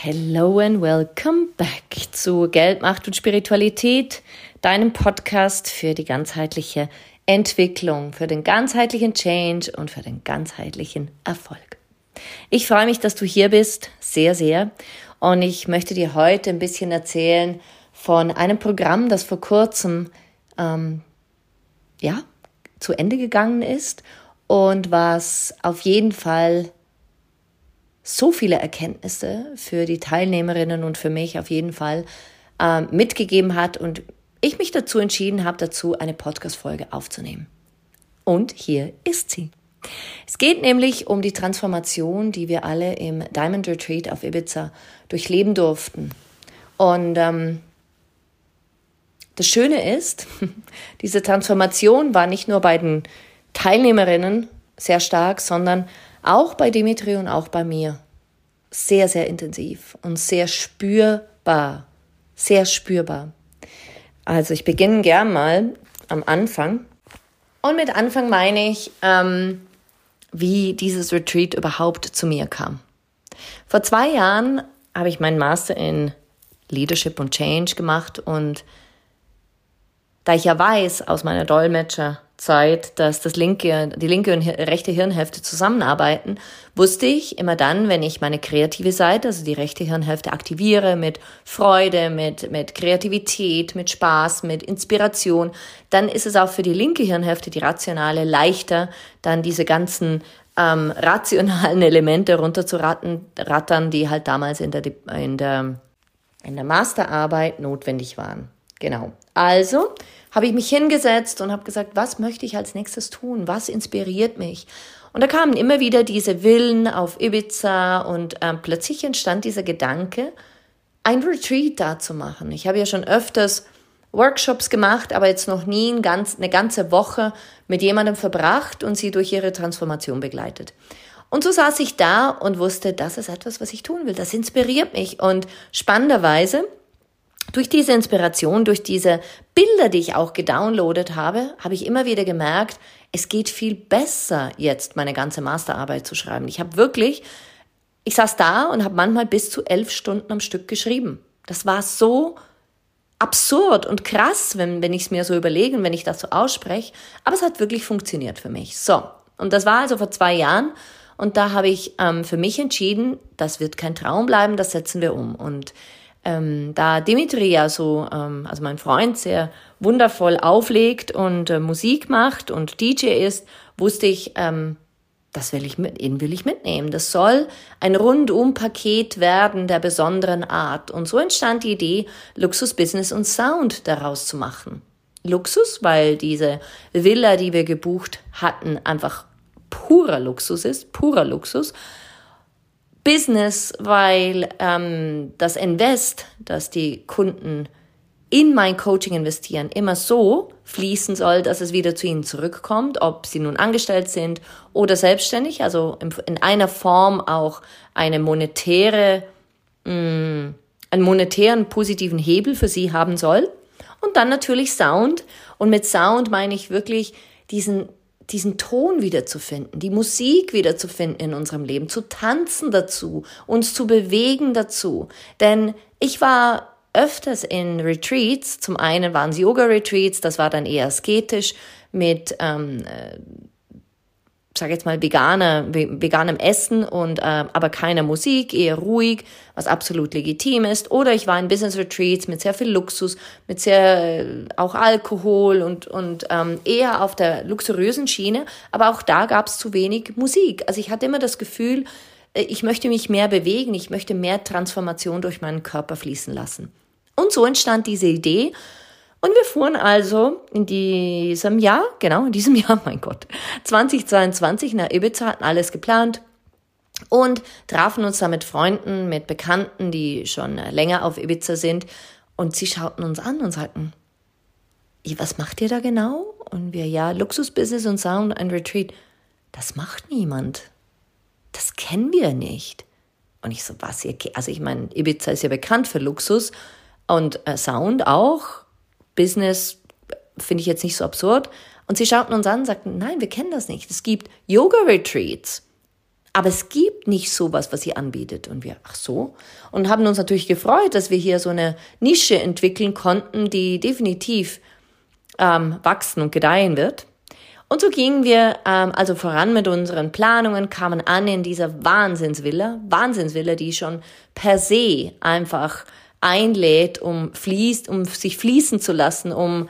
Hello and welcome back zu Geld, Macht und Spiritualität, deinem Podcast für die ganzheitliche Entwicklung, für den ganzheitlichen Change und für den ganzheitlichen Erfolg. Ich freue mich, dass du hier bist, sehr, sehr. Und ich möchte dir heute ein bisschen erzählen von einem Programm, das vor kurzem ähm, ja, zu Ende gegangen ist und was auf jeden Fall so viele Erkenntnisse für die Teilnehmerinnen und für mich auf jeden Fall äh, mitgegeben hat und ich mich dazu entschieden habe, dazu eine Podcast-Folge aufzunehmen. Und hier ist sie. Es geht nämlich um die Transformation, die wir alle im Diamond Retreat auf Ibiza durchleben durften. Und ähm, das Schöne ist, diese Transformation war nicht nur bei den Teilnehmerinnen sehr stark, sondern auch bei Dimitri und auch bei mir sehr, sehr intensiv und sehr spürbar. Sehr spürbar. Also ich beginne gern mal am Anfang. Und mit Anfang meine ich, ähm, wie dieses Retreat überhaupt zu mir kam. Vor zwei Jahren habe ich meinen Master in Leadership und Change gemacht und da ich ja weiß aus meiner Dolmetscher Zeit, dass das linke, die linke und rechte Hirnhälfte zusammenarbeiten, wusste ich immer dann, wenn ich meine kreative Seite, also die rechte Hirnhälfte aktiviere mit Freude, mit, mit Kreativität, mit Spaß, mit Inspiration, dann ist es auch für die linke Hirnhälfte, die rationale, leichter, dann diese ganzen ähm, rationalen Elemente runterzurattern, die halt damals in der, in der, in der Masterarbeit notwendig waren. Genau. Also habe ich mich hingesetzt und habe gesagt, was möchte ich als nächstes tun? Was inspiriert mich? Und da kamen immer wieder diese Villen auf Ibiza und ähm, plötzlich entstand dieser Gedanke, ein Retreat da zu machen. Ich habe ja schon öfters Workshops gemacht, aber jetzt noch nie ein ganz, eine ganze Woche mit jemandem verbracht und sie durch ihre Transformation begleitet. Und so saß ich da und wusste, das ist etwas, was ich tun will. Das inspiriert mich. Und spannenderweise durch diese Inspiration, durch diese Bilder, die ich auch gedownloadet habe, habe ich immer wieder gemerkt, es geht viel besser jetzt, meine ganze Masterarbeit zu schreiben. Ich habe wirklich, ich saß da und habe manchmal bis zu elf Stunden am Stück geschrieben. Das war so absurd und krass, wenn, wenn ich es mir so überlege und wenn ich das so ausspreche. Aber es hat wirklich funktioniert für mich. So, und das war also vor zwei Jahren. Und da habe ich ähm, für mich entschieden, das wird kein Traum bleiben, das setzen wir um. Und ähm, da Dimitri ja so, ähm, also mein Freund, sehr wundervoll auflegt und äh, Musik macht und DJ ist, wusste ich, ähm, das will ich mit, ihn will ich mitnehmen. Das soll ein Rundum-Paket werden der besonderen Art. Und so entstand die Idee, Luxus, Business und Sound daraus zu machen. Luxus, weil diese Villa, die wir gebucht hatten, einfach purer Luxus ist, purer Luxus. Business, weil ähm, das Invest, das die Kunden in mein Coaching investieren, immer so fließen soll, dass es wieder zu ihnen zurückkommt, ob sie nun angestellt sind oder selbstständig, also in, in einer Form auch eine monetäre, mh, mm, einen monetären positiven Hebel für sie haben soll. Und dann natürlich Sound. Und mit Sound meine ich wirklich diesen diesen Ton wiederzufinden, die Musik wiederzufinden in unserem Leben, zu tanzen dazu, uns zu bewegen dazu. Denn ich war öfters in Retreats. Zum einen waren es Yoga-Retreats, das war dann eher asketisch mit ähm, äh, sage jetzt mal, veganer, veganem Essen und äh, aber keiner Musik, eher ruhig, was absolut legitim ist. Oder ich war in Business Retreats mit sehr viel Luxus, mit sehr äh, auch Alkohol und, und ähm, eher auf der luxuriösen Schiene. Aber auch da gab es zu wenig Musik. Also ich hatte immer das Gefühl, äh, ich möchte mich mehr bewegen, ich möchte mehr Transformation durch meinen Körper fließen lassen. Und so entstand diese Idee. Und wir fuhren also in diesem Jahr, genau in diesem Jahr, mein Gott, 2022 nach Ibiza, hatten alles geplant und trafen uns da mit Freunden, mit Bekannten, die schon länger auf Ibiza sind. Und sie schauten uns an und sagten, was macht ihr da genau? Und wir, ja, Luxusbusiness und Sound and Retreat. Das macht niemand. Das kennen wir nicht. Und ich so, was ihr, also ich meine, Ibiza ist ja bekannt für Luxus und äh, Sound auch. Business finde ich jetzt nicht so absurd. Und sie schauten uns an und sagten, nein, wir kennen das nicht. Es gibt Yoga-Retreats. Aber es gibt nicht sowas, was sie anbietet. Und wir, ach so. Und haben uns natürlich gefreut, dass wir hier so eine Nische entwickeln konnten, die definitiv ähm, wachsen und gedeihen wird. Und so gingen wir ähm, also voran mit unseren Planungen, kamen an in dieser Wahnsinnsvilla, Wahnsinnsvilla, die schon per se einfach einlädt, um fließt, um sich fließen zu lassen, um,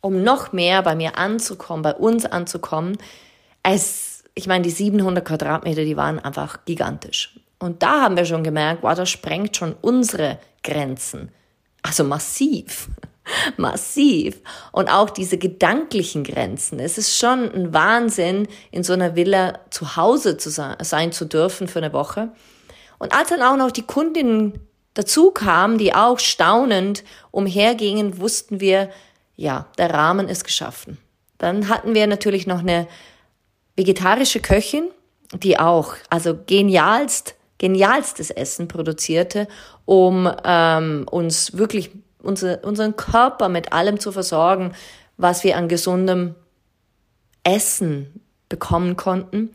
um noch mehr bei mir anzukommen, bei uns anzukommen. Es, ich meine, die 700 Quadratmeter, die waren einfach gigantisch. Und da haben wir schon gemerkt, wow, das sprengt schon unsere Grenzen. Also massiv. massiv. Und auch diese gedanklichen Grenzen. Es ist schon ein Wahnsinn, in so einer Villa zu Hause zu sein, sein zu dürfen für eine Woche. Und als dann auch noch die Kundinnen dazu kamen, die auch staunend umhergingen, wussten wir, ja, der Rahmen ist geschaffen. Dann hatten wir natürlich noch eine vegetarische Köchin, die auch, also genialst, genialstes Essen produzierte, um ähm, uns wirklich unser, unseren Körper mit allem zu versorgen, was wir an gesundem Essen bekommen konnten.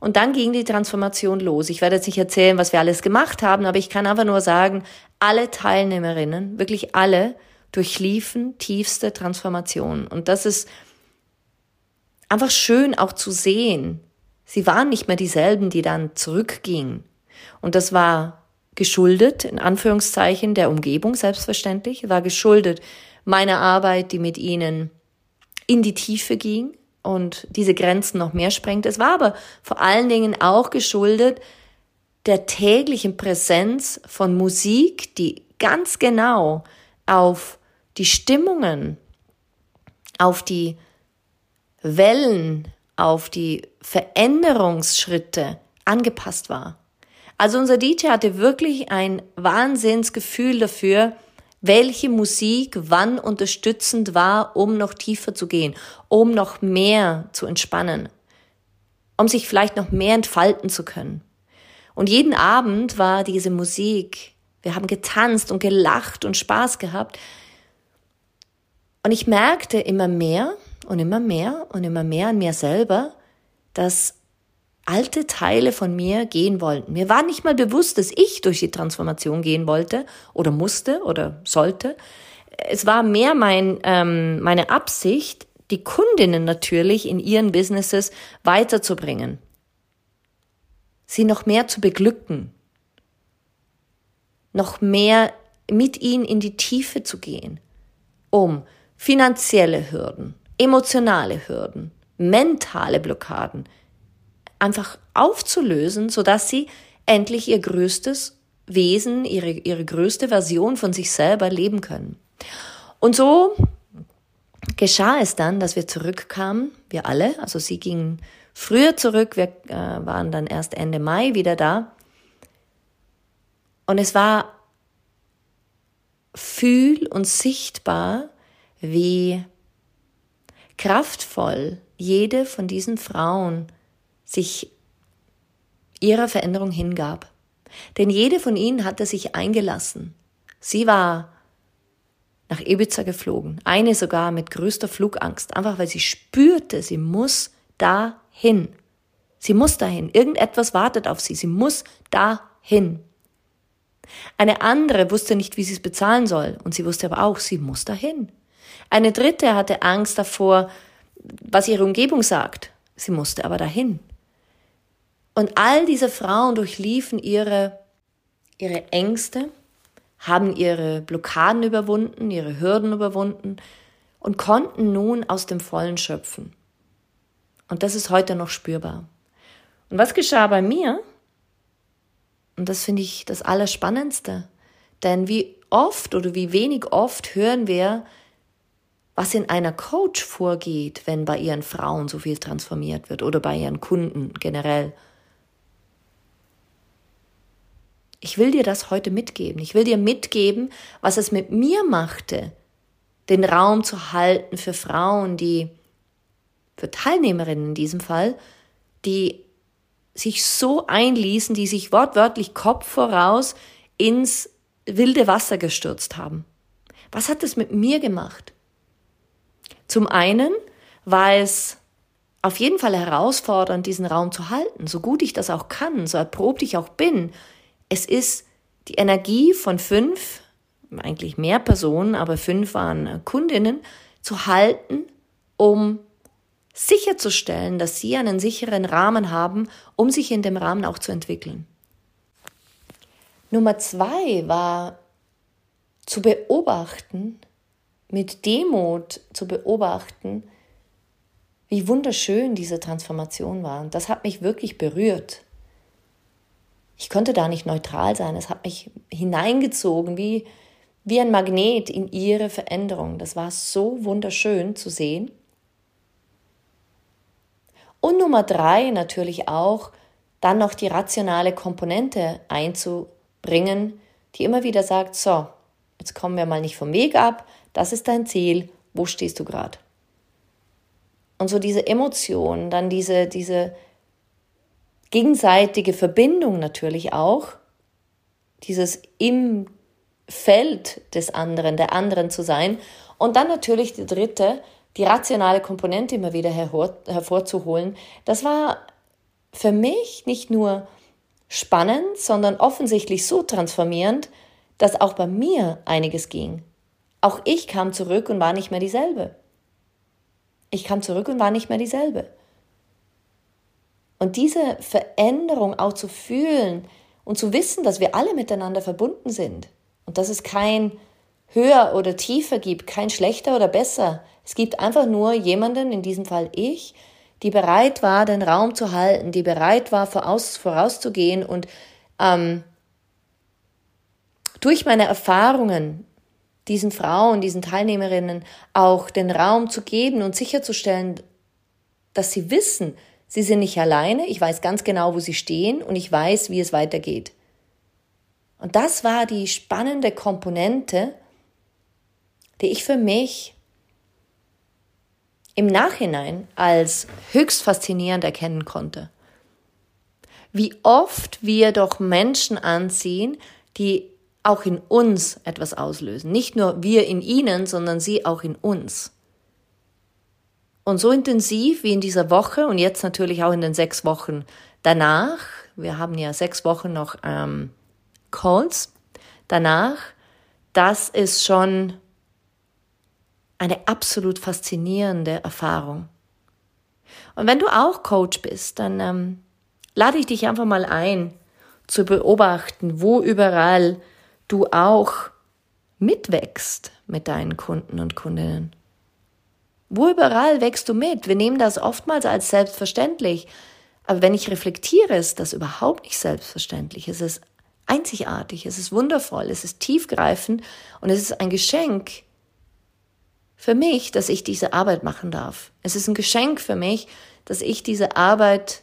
Und dann ging die Transformation los. Ich werde jetzt nicht erzählen, was wir alles gemacht haben, aber ich kann einfach nur sagen, alle Teilnehmerinnen, wirklich alle, durchliefen tiefste Transformation. Und das ist einfach schön auch zu sehen. Sie waren nicht mehr dieselben, die dann zurückgingen. Und das war geschuldet, in Anführungszeichen, der Umgebung selbstverständlich, war geschuldet meiner Arbeit, die mit ihnen in die Tiefe ging, und diese Grenzen noch mehr sprengt. Es war aber vor allen Dingen auch geschuldet der täglichen Präsenz von Musik, die ganz genau auf die Stimmungen, auf die Wellen, auf die Veränderungsschritte angepasst war. Also unser DJ hatte wirklich ein Wahnsinnsgefühl dafür, welche Musik wann unterstützend war, um noch tiefer zu gehen, um noch mehr zu entspannen, um sich vielleicht noch mehr entfalten zu können. Und jeden Abend war diese Musik, wir haben getanzt und gelacht und Spaß gehabt. Und ich merkte immer mehr und immer mehr und immer mehr an mir selber, dass alte Teile von mir gehen wollten. Mir war nicht mal bewusst, dass ich durch die Transformation gehen wollte oder musste oder sollte. Es war mehr mein, ähm, meine Absicht, die Kundinnen natürlich in ihren Businesses weiterzubringen, sie noch mehr zu beglücken, noch mehr mit ihnen in die Tiefe zu gehen, um finanzielle Hürden, emotionale Hürden, mentale Blockaden, einfach aufzulösen, sodass sie endlich ihr größtes Wesen, ihre, ihre größte Version von sich selber leben können. Und so geschah es dann, dass wir zurückkamen, wir alle, also sie gingen früher zurück, wir äh, waren dann erst Ende Mai wieder da. Und es war fühl und sichtbar, wie kraftvoll jede von diesen Frauen sich ihrer Veränderung hingab. Denn jede von ihnen hatte sich eingelassen. Sie war nach Ibiza geflogen, eine sogar mit größter Flugangst, einfach weil sie spürte, sie muss dahin. Sie muss dahin. Irgendetwas wartet auf sie. Sie muss dahin. Eine andere wusste nicht, wie sie es bezahlen soll, und sie wusste aber auch, sie muss dahin. Eine dritte hatte Angst davor, was ihre Umgebung sagt Sie musste aber dahin. Und all diese Frauen durchliefen ihre, ihre Ängste, haben ihre Blockaden überwunden, ihre Hürden überwunden und konnten nun aus dem Vollen schöpfen. Und das ist heute noch spürbar. Und was geschah bei mir? Und das finde ich das Allerspannendste. Denn wie oft oder wie wenig oft hören wir, was in einer Coach vorgeht, wenn bei ihren Frauen so viel transformiert wird oder bei ihren Kunden generell. Ich will dir das heute mitgeben. Ich will dir mitgeben, was es mit mir machte, den Raum zu halten für Frauen, die, für Teilnehmerinnen in diesem Fall, die sich so einließen, die sich wortwörtlich Kopf voraus ins wilde Wasser gestürzt haben. Was hat es mit mir gemacht? Zum einen war es auf jeden Fall herausfordernd, diesen Raum zu halten, so gut ich das auch kann, so erprobt ich auch bin. Es ist die Energie von fünf, eigentlich mehr Personen, aber fünf waren Kundinnen, zu halten, um sicherzustellen, dass sie einen sicheren Rahmen haben, um sich in dem Rahmen auch zu entwickeln. Nummer zwei war zu beobachten, mit Demut zu beobachten, wie wunderschön diese Transformation war. Und das hat mich wirklich berührt. Ich konnte da nicht neutral sein. Es hat mich hineingezogen, wie, wie ein Magnet in ihre Veränderung. Das war so wunderschön zu sehen. Und Nummer drei natürlich auch, dann noch die rationale Komponente einzubringen, die immer wieder sagt, so, jetzt kommen wir mal nicht vom Weg ab, das ist dein Ziel, wo stehst du gerade? Und so diese Emotionen, dann diese, diese gegenseitige Verbindung natürlich auch, dieses im Feld des anderen, der anderen zu sein. Und dann natürlich die dritte, die rationale Komponente immer wieder hervor, hervorzuholen, das war für mich nicht nur spannend, sondern offensichtlich so transformierend, dass auch bei mir einiges ging. Auch ich kam zurück und war nicht mehr dieselbe. Ich kam zurück und war nicht mehr dieselbe. Und diese Veränderung auch zu fühlen und zu wissen, dass wir alle miteinander verbunden sind und dass es kein höher oder tiefer gibt, kein schlechter oder besser. Es gibt einfach nur jemanden, in diesem Fall ich, die bereit war, den Raum zu halten, die bereit war, voraus, vorauszugehen und ähm, durch meine Erfahrungen diesen Frauen, diesen Teilnehmerinnen auch den Raum zu geben und sicherzustellen, dass sie wissen, sie sind nicht alleine, ich weiß ganz genau, wo sie stehen und ich weiß, wie es weitergeht. Und das war die spannende Komponente, die ich für mich im Nachhinein als höchst faszinierend erkennen konnte. Wie oft wir doch Menschen anziehen, die auch in uns etwas auslösen. Nicht nur wir in ihnen, sondern sie auch in uns. Und so intensiv wie in dieser Woche und jetzt natürlich auch in den sechs Wochen danach, wir haben ja sechs Wochen noch ähm, Calls, danach, das ist schon eine absolut faszinierende Erfahrung. Und wenn du auch Coach bist, dann ähm, lade ich dich einfach mal ein, zu beobachten, wo überall du auch mitwächst mit deinen Kunden und Kundinnen. Wo überall wächst du mit? Wir nehmen das oftmals als selbstverständlich. Aber wenn ich reflektiere, ist das überhaupt nicht selbstverständlich. Es ist einzigartig, es ist wundervoll, es ist tiefgreifend und es ist ein Geschenk für mich, dass ich diese Arbeit machen darf. Es ist ein Geschenk für mich, dass ich diese Arbeit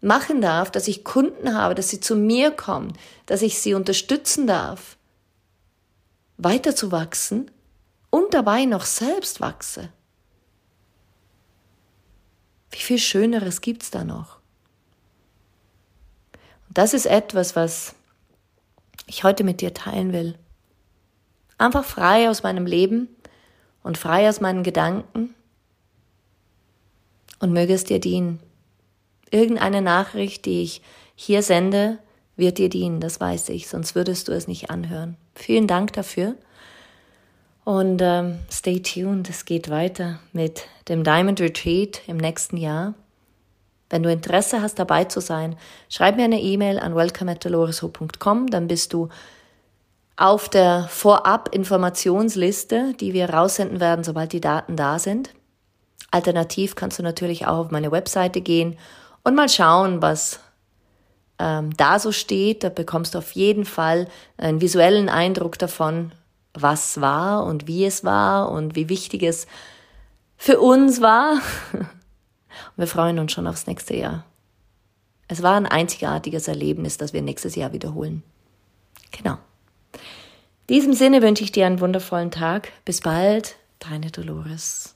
machen darf, dass ich Kunden habe, dass sie zu mir kommen, dass ich sie unterstützen darf, weiterzuwachsen und dabei noch selbst wachse. Wie viel Schöneres gibt's da noch? Und das ist etwas, was ich heute mit dir teilen will. Einfach frei aus meinem Leben und frei aus meinen Gedanken und möge es dir dienen. Irgendeine Nachricht, die ich hier sende, wird dir dienen, das weiß ich, sonst würdest du es nicht anhören. Vielen Dank dafür. Und ähm, stay tuned, es geht weiter mit dem Diamond Retreat im nächsten Jahr. Wenn du Interesse hast, dabei zu sein, schreib mir eine E-Mail an welcome@doloresho.com, dann bist du auf der Vorab-Informationsliste, die wir raussenden werden, sobald die Daten da sind. Alternativ kannst du natürlich auch auf meine Webseite gehen und mal schauen, was ähm, da so steht. Da bekommst du auf jeden Fall einen visuellen Eindruck davon, was war und wie es war und wie wichtig es für uns war. wir freuen uns schon aufs nächste Jahr. Es war ein einzigartiges Erlebnis, das wir nächstes Jahr wiederholen. Genau. In diesem Sinne wünsche ich dir einen wundervollen Tag. Bis bald, deine Dolores.